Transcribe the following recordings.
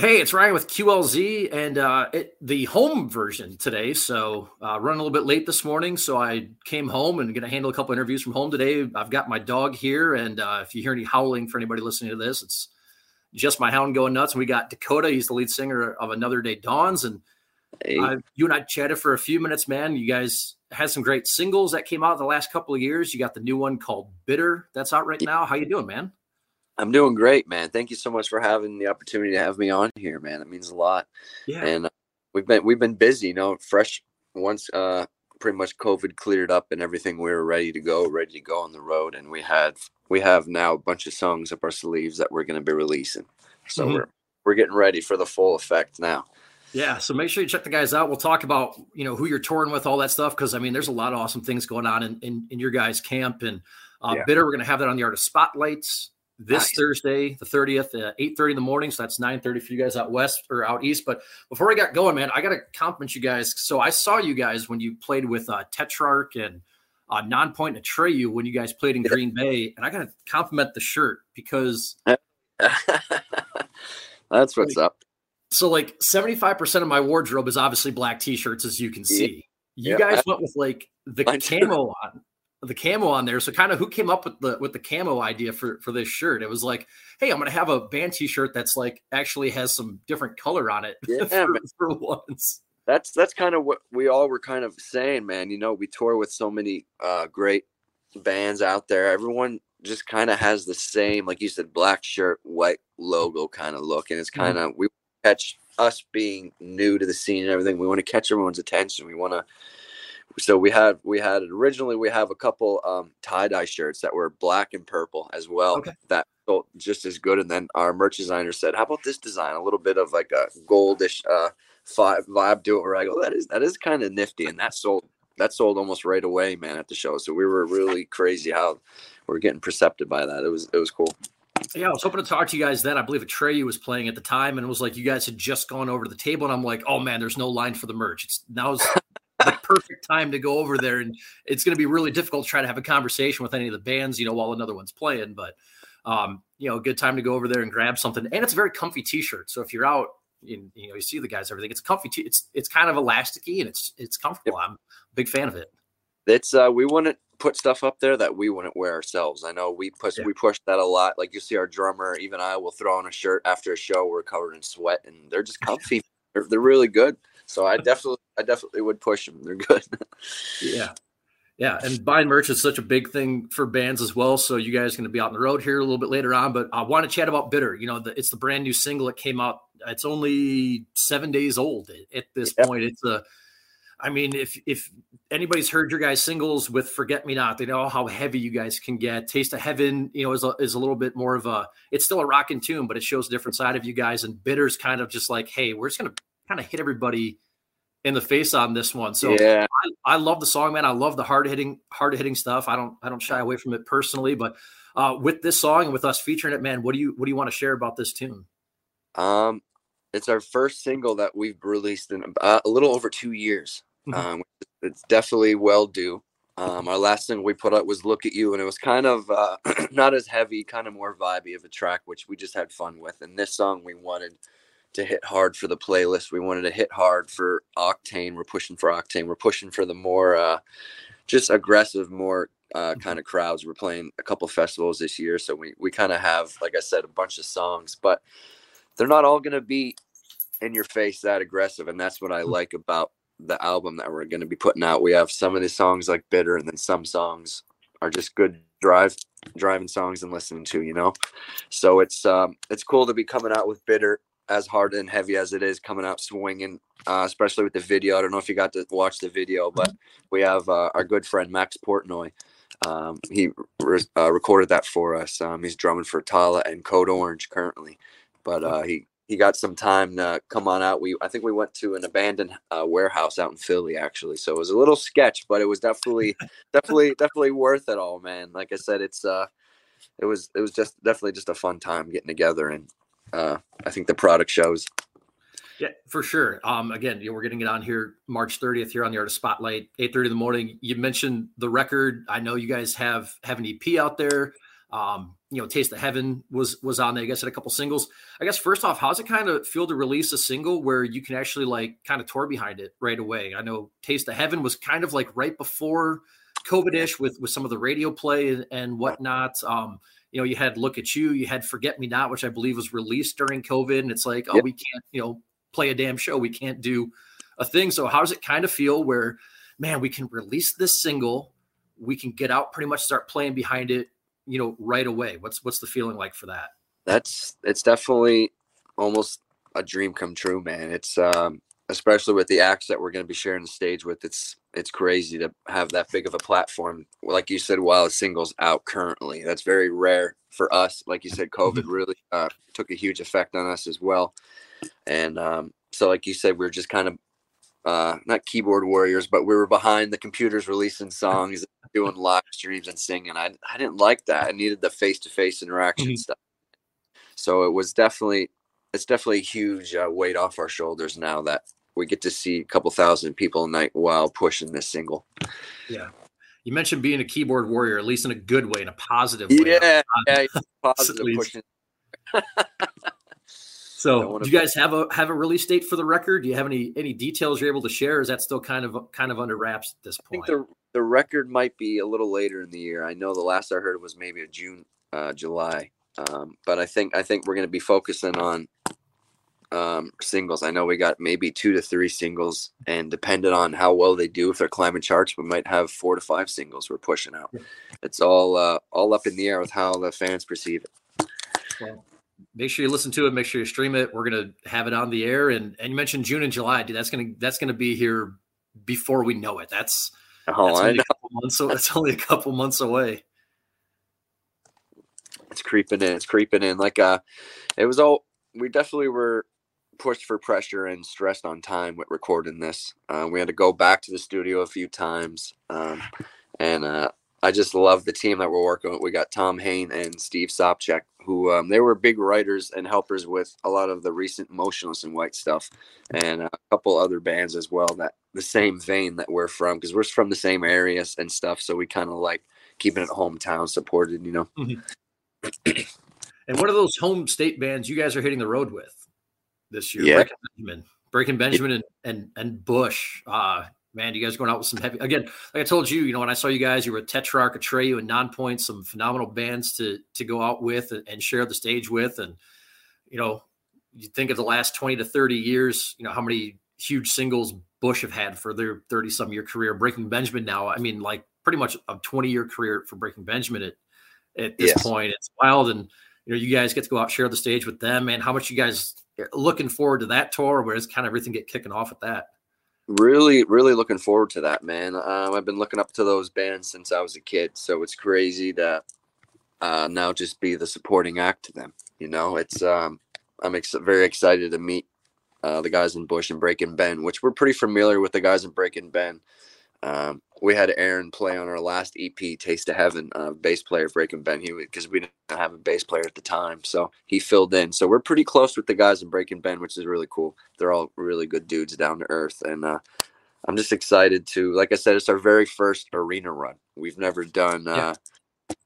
Hey, it's Ryan with QLZ and uh, it, the home version today. So, uh, running a little bit late this morning. So, I came home and going to handle a couple interviews from home today. I've got my dog here. And uh, if you hear any howling for anybody listening to this, it's just my hound going nuts. And we got Dakota. He's the lead singer of Another Day Dawns. And hey. you and I chatted for a few minutes, man. You guys had some great singles that came out the last couple of years. You got the new one called Bitter that's out right now. How you doing, man? I'm doing great, man. Thank you so much for having the opportunity to have me on here, man. It means a lot. Yeah. And uh, we've been we've been busy, you know, fresh once uh pretty much COVID cleared up and everything, we were ready to go, ready to go on the road, and we had we have now a bunch of songs up our sleeves that we're going to be releasing. So mm-hmm. we're we're getting ready for the full effect now. Yeah, so make sure you check the guys out. We'll talk about you know who you're touring with, all that stuff, because I mean, there's a lot of awesome things going on in in, in your guys' camp and uh, yeah. Bitter. We're going to have that on the Artist Spotlights this nice. Thursday, the 30th, uh, 8.30 in the morning. So that's 9.30 for you guys out west or out east. But before I got going, man, I got to compliment you guys. So I saw you guys when you played with uh, Tetrarch and uh, Nonpoint and Atreyu when you guys played in Green Bay. And I got to compliment the shirt because... that's what's like, up. So like 75% of my wardrobe is obviously black t-shirts, as you can see. You yeah. guys went with like the camo on the camo on there. So kind of who came up with the with the camo idea for for this shirt? It was like, hey, I'm gonna have a band t-shirt that's like actually has some different color on it yeah, for, for, once. That's that's kind of what we all were kind of saying, man. You know, we tour with so many uh, great bands out there. Everyone just kind of has the same, like you said, black shirt, white logo kind of look, and it's kind of mm-hmm. we catch us being new to the scene and everything. We want to catch everyone's attention. We want to so we had we had originally we have a couple um, tie dye shirts that were black and purple as well. Okay. That felt just as good. And then our merch designer said, "How about this design? A little bit of like a goldish uh, vibe to it." Where I go, "That is that is kind of nifty," and that sold that sold almost right away, man, at the show. So we were really crazy how we are getting percepted by that. It was it was cool. Yeah, I was hoping to talk to you guys then. I believe Atreyu was playing at the time, and it was like you guys had just gone over to the table, and I'm like, oh man, there's no line for the merch. It's now's the perfect time to go over there. And it's going to be really difficult to try to have a conversation with any of the bands, you know, while another one's playing. But, um, you know, a good time to go over there and grab something. And it's a very comfy t-shirt. So if you're out, in, you know, you see the guys, everything, it's comfy. T- it's, it's kind of elasticy and it's, it's comfortable. Yep. I'm a big fan of it. It's, uh, we wouldn't put stuff up there that we wouldn't wear ourselves. I know we push, yeah. we push that a lot. Like you see our drummer, even I will throw on a shirt after a show. We're covered in sweat and they're just comfy. they're, they're really good. So I definitely, I definitely would push them. They're good. yeah. Yeah, and buying merch is such a big thing for bands as well. So you guys are going to be out on the road here a little bit later on, but I want to chat about Bitter. You know, the, it's the brand new single that came out. It's only seven days old at this yeah. point. It's a, I mean, if if anybody's heard your guys' singles with "Forget Me Not," they know how heavy you guys can get. "Taste of Heaven," you know, is a, is a little bit more of a. It's still a rocking tune, but it shows a different side of you guys. And Bitter's kind of just like, hey, we're just going to kind of hit everybody in the face on this one. So yeah. I, I, love the song, man. I love the hard hitting, hard hitting stuff. I don't, I don't shy away from it personally, but uh, with this song and with us featuring it, man, what do you, what do you want to share about this tune? Um, it's our first single that we've released in uh, a little over two years. Mm-hmm. Um, it's definitely well due. Um, our last single we put out was "Look at You," and it was kind of uh, not as heavy, kind of more vibey of a track, which we just had fun with. And this song we wanted to hit hard for the playlist. We wanted to hit hard for Octane. We're pushing for Octane. We're pushing for the more uh, just aggressive, more uh, mm-hmm. kind of crowds. We're playing a couple festivals this year, so we we kind of have, like I said, a bunch of songs, but they're not all going to be in your face that aggressive, and that's what I mm-hmm. like about the album that we're going to be putting out. We have some of the songs like bitter, and then some songs are just good drive driving songs and listening to you know so it's um it's cool to be coming out with bitter as hard and heavy as it is coming out swinging, uh, especially with the video. I don't know if you got to watch the video, but we have uh, our good friend Max Portnoy. Um, he re- uh, recorded that for us. Um, he's drumming for Tallah and Code Orange currently, but uh, he he got some time to come on out. We I think we went to an abandoned uh, warehouse out in Philly actually, so it was a little sketch, but it was definitely definitely definitely worth it all, man. Like I said, it's uh it was it was just definitely just a fun time getting together and uh, I think the product shows. Yeah, for sure. Um, again, you know, we're getting it on here March 30th here on the Artist Spotlight, 8:30 in the morning. You mentioned the record. I know you guys have have an EP out there. Um, you know, Taste of Heaven was was on there. I guess had a couple singles. I guess first off, how's it kind of feel to release a single where you can actually like kind of tour behind it right away? I know Taste of Heaven was kind of like right before COVID-ish with with some of the radio play and, and whatnot. Um, you know, you had Look at You, you had Forget Me Not, which I believe was released during COVID, and it's like, oh, yep. we can't, you know, play a damn show. We can't do a thing. So how does it kind of feel where, man, we can release this single, we can get out pretty much start playing behind it you know right away what's what's the feeling like for that that's it's definitely almost a dream come true man it's um especially with the acts that we're going to be sharing the stage with it's it's crazy to have that big of a platform like you said while a singles out currently that's very rare for us like you said covid mm-hmm. really uh, took a huge effect on us as well and um, so like you said we are just kind of uh, not keyboard warriors, but we were behind the computers releasing songs, doing live streams and singing. I I didn't like that. I needed the face to face interaction mm-hmm. stuff. So it was definitely it's definitely a huge uh, weight off our shoulders now that we get to see a couple thousand people a night while pushing this single. Yeah. You mentioned being a keyboard warrior, at least in a good way, in a positive way. Yeah, yeah, positive pushing. So, do you guys have a have a release date for the record? Do you have any any details you're able to share? is that still kind of kind of under wraps at this point? I think the the record might be a little later in the year. I know the last I heard was maybe a June, uh, July. Um, but I think I think we're going to be focusing on um, singles. I know we got maybe two to three singles, and depending on how well they do, if they're climbing charts, we might have four to five singles we're pushing out. It's all uh, all up in the air with how the fans perceive it. Well, make sure you listen to it. Make sure you stream it. We're gonna have it on the air. And and you mentioned June and July, dude. That's gonna that's gonna be here before we know it. That's oh, that's know. months. So it's only a couple months away. It's creeping in. It's creeping in. Like uh, it was all. We definitely were pushed for pressure and stressed on time with recording this. Uh, we had to go back to the studio a few times. Um, and uh, I just love the team that we're working with. We got Tom Hain and Steve Sopchak, who um, they were big writers and helpers with a lot of the recent Motionless in White stuff, and a couple other bands as well. That the same vein that we're from, because we're from the same areas and stuff. So we kind of like keeping it hometown supported, you know. Mm-hmm. and one of those home state bands you guys are hitting the road with this year, yeah. Breaking Benjamin, Breaking Benjamin, and and and Bush. Uh, man, you guys going out with some heavy again. Like I told you, you know, when I saw you guys, you were a Tetrarch, Atreyu, and Nonpoint, some phenomenal bands to to go out with and, and, share the stage with. And you know, you think of the last twenty to thirty years, you know, how many huge singles Bush have had for their thirty some year career. Breaking Benjamin now, I mean, like pretty much a twenty year career for Breaking Benjamin at at this yes. point. It's wild, and you know, you guys get to go out share the stage with them. And how much you guys looking forward to that tour, where it's kind of everything get kicking off at that. Really, really looking forward to that, man. Um, I've been looking up to those bands since I was a kid, so it's crazy to uh, now just be the supporting act to them. You know, it's um, I'm ex- very excited to meet uh, the guys in Bush and Breaking Ben, which we're pretty familiar with the guys in Breaking Ben. Um, we had Aaron play on our last EP, Taste of Heaven, uh, bass player Breaking Ben Hewitt, because we didn't have a bass player at the time. So he filled in. So we're pretty close with the guys in Breaking Ben, which is really cool. They're all really good dudes down to earth. And uh, I'm just excited to, like I said, it's our very first arena run. We've never done, uh,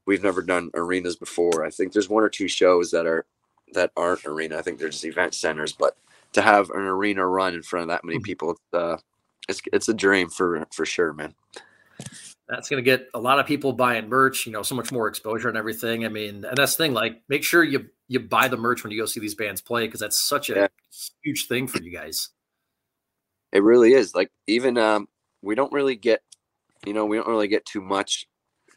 we've never done arenas before. I think there's one or two shows that are, that aren't arena. I think they're just event centers, but to have an arena run in front of that many mm-hmm. people, uh, it's it's a dream for for sure, man. That's going to get a lot of people buying merch. You know, so much more exposure and everything. I mean, and that's the thing. Like, make sure you you buy the merch when you go see these bands play because that's such a yeah. huge thing for you guys. It really is. Like, even um, we don't really get, you know, we don't really get too much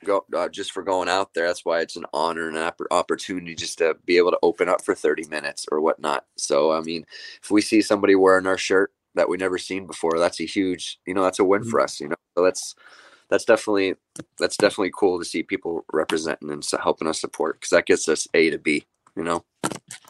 go uh, just for going out there. That's why it's an honor and an opportunity just to be able to open up for 30 minutes or whatnot. So, I mean, if we see somebody wearing our shirt that we never seen before. That's a huge, you know, that's a win mm-hmm. for us. You know, so that's that's definitely that's definitely cool to see people representing and helping us support because that gets us A to B. You know.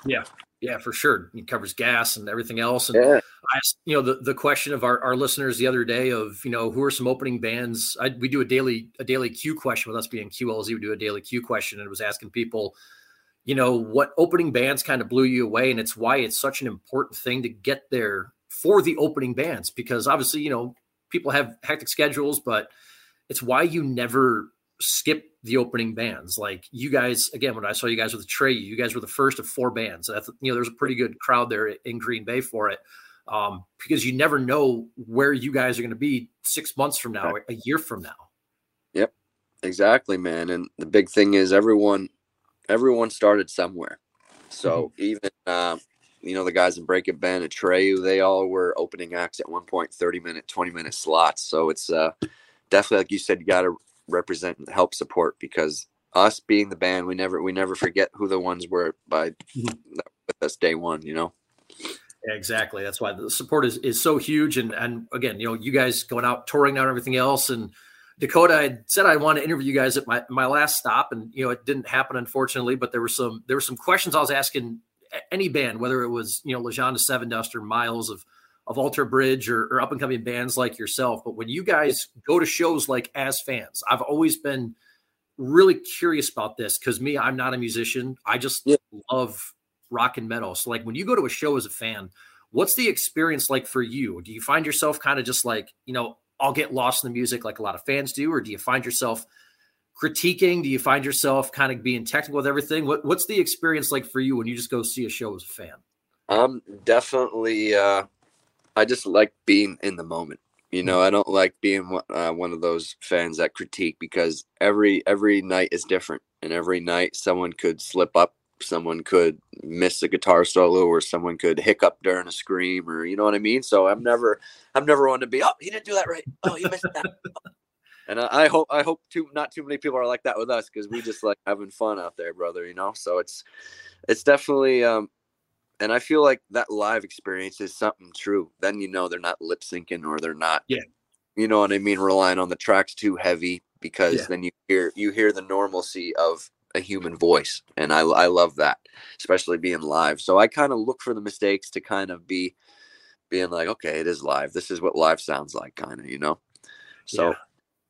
Yeah, yeah, for sure. It covers gas and everything else. And yeah. I asked, you know, the, the question of our, our listeners the other day of, you know, who are some opening bands? I, we do a daily a daily Q question with us being QLZ. We do a daily Q question, and it was asking people, you know, what opening bands kind of blew you away, and it's why it's such an important thing to get there for the opening bands because obviously, you know, people have hectic schedules, but it's why you never skip the opening bands. Like you guys, again, when I saw you guys with Trey, you guys were the first of four bands. That's, you know, there's a pretty good crowd there in Green Bay for it. Um, because you never know where you guys are going to be six months from now, a year from now. Yep, exactly, man. And the big thing is everyone, everyone started somewhere. So mm-hmm. even, uh, you know, the guys in Breaking Ben and Trey, they all were opening acts at one point, 30 minute, 20 minute slots. So it's uh, definitely, like you said, you got to represent and help support because us being the band, we never we never forget who the ones were by mm-hmm. with us day one. You know. Yeah, exactly. That's why the support is, is so huge. And and again, you know, you guys going out touring now and everything else. And Dakota, I said I want to interview you guys at my, my last stop, and you know, it didn't happen unfortunately. But there were some there were some questions I was asking any band, whether it was you know Lajon Sevendust or Myles of of Alter Bridge or, or up and coming bands like yourself. But when you guys go to shows like as fans, I've always been really curious about this because me, I'm not a musician. I just yeah. love rock and metal. So like when you go to a show as a fan, what's the experience like for you? Do you find yourself kind of just like, you know, I'll get lost in the music like a lot of fans do, or do you find yourself critiquing? Do you find yourself kind of being technical with everything? What what's the experience like for you when you just go see a show as a fan? I'm definitely uh I just like being in the moment. You know, I don't like being uh, one of those fans that critique because every every night is different, and every night someone could slip up, someone could miss a guitar solo, or someone could hiccup during a scream, or you know what I mean. So I'm never I'm never one to be oh he didn't do that right, oh you missed that. and I, hope I hope too not too many people are like that with us because we just like having fun out there, brother. You know, so it's it's definitely um and I feel like that live experience is something true. Then you know they're not lip syncing or they're not, yeah, you know what I mean, relying on the tracks too heavy because yeah. then you hear you hear the normalcy of a human voice, and I I love that, especially being live. So I kind of look for the mistakes to kind of be being like, okay, it is live. This is what live sounds like, kind of, you know. So yeah.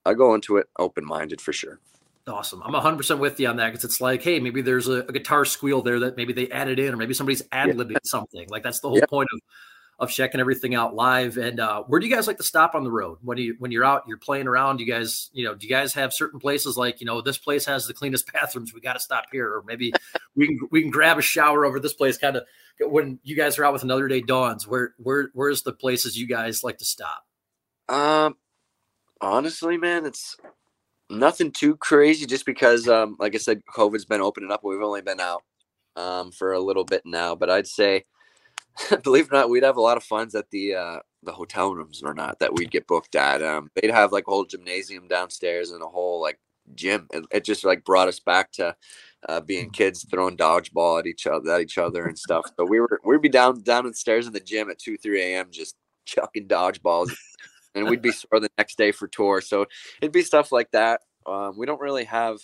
I go into it open minded for sure. Awesome. I'm 100% with you on that because it's like, hey, maybe there's a, a, guitar squeal there that maybe they added in, or maybe somebody's ad libbing yeah. something. Like that's the whole yeah. point of of checking everything out live. And uh, where do you guys like to stop on the road when you when you're out, you're playing around? You guys, you know, do you guys have certain places like, you know, this place has the cleanest bathrooms, we got to stop here, or maybe we can we can grab a shower over this place. Kind of when you guys are out with another day dawns, where where where's the places you guys like to stop? Um, honestly, man, it's nothing too crazy just because um like i said covid's been opening up we've only been out um for a little bit now but i'd say believe it or not we'd have a lot of funds at the uh the hotel rooms or not that we'd get booked at um they'd have like a whole gymnasium downstairs and a whole like gym it, it just like brought us back to uh, being kids throwing dodgeball at each other at each other and stuff so we were we'd be down downstairs in the gym at 2 3 a.m just chucking dodgeballs and we'd be sore the next day for tour. So it'd be stuff like that. Um, we don't really have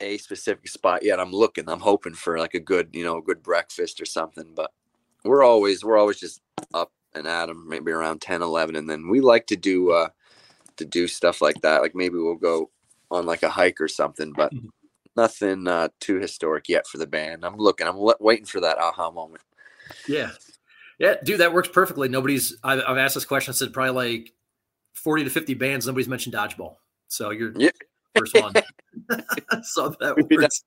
a specific spot yet. I'm looking. I'm hoping for like a good, you know, a good breakfast or something. But we're always we're always just up and at them, maybe around 10, 11, and then we like to do uh to do stuff like that. Like maybe we'll go on like a hike or something, but mm-hmm. nothing uh, too historic yet for the band. I'm looking. I'm waiting for that aha moment. Yeah, yeah, dude, that works perfectly. Nobody's. I've, I've asked this question. I said probably like forty to fifty bands. Nobody's mentioned dodgeball. So you're yeah. first one. so that works.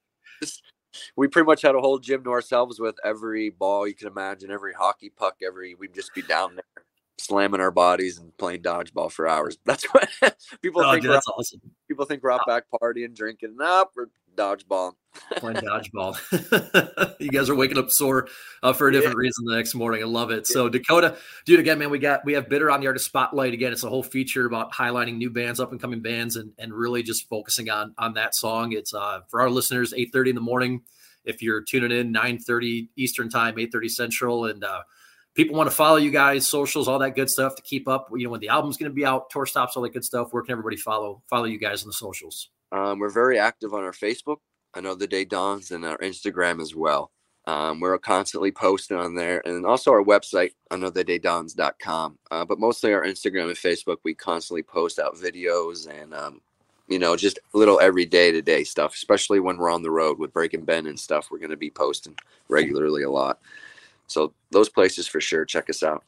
We pretty much had a whole gym to ourselves with every ball you can imagine, every hockey puck, every we'd just be down there slamming our bodies and playing dodgeball for hours. That's what people oh, think. Dude, that's awesome. People think we're out back partying, drinking. Nope, we're dodgeball. Playing dodgeball. you guys are waking up sore uh, for a different yeah. reason the next morning. I love it. Yeah. So Dakota, dude, again, man, we got we have Bitter on the Artist Spotlight again. It's a whole feature about highlighting new bands, up and coming bands, and and really just focusing on on that song. It's uh for our listeners, eight thirty in the morning. If you're tuning in, nine thirty Eastern time, eight thirty Central, and uh, people want to follow you guys, socials, all that good stuff to keep up. You know when the album's going to be out, tour stops, all that good stuff. Where can everybody follow follow you guys on the socials? Um, we're very active on our Facebook. The day dawns and our Instagram as well. Um, we're constantly posting on there and also our website, anotherdaydawns.com. Uh, but mostly our Instagram and Facebook, we constantly post out videos and, um, you know, just little everyday to day stuff, especially when we're on the road with Breaking Ben and stuff. We're going to be posting regularly a lot. So those places for sure. Check us out.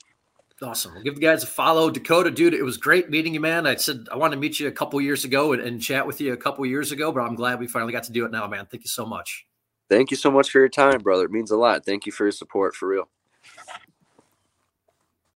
Awesome. We'll give the guys a follow. Dakota, dude, it was great meeting you, man. I said I wanted to meet you a couple years ago and, and chat with you a couple years ago, but I'm glad we finally got to do it now, man. Thank you so much. Thank you so much for your time, brother. It means a lot. Thank you for your support for real.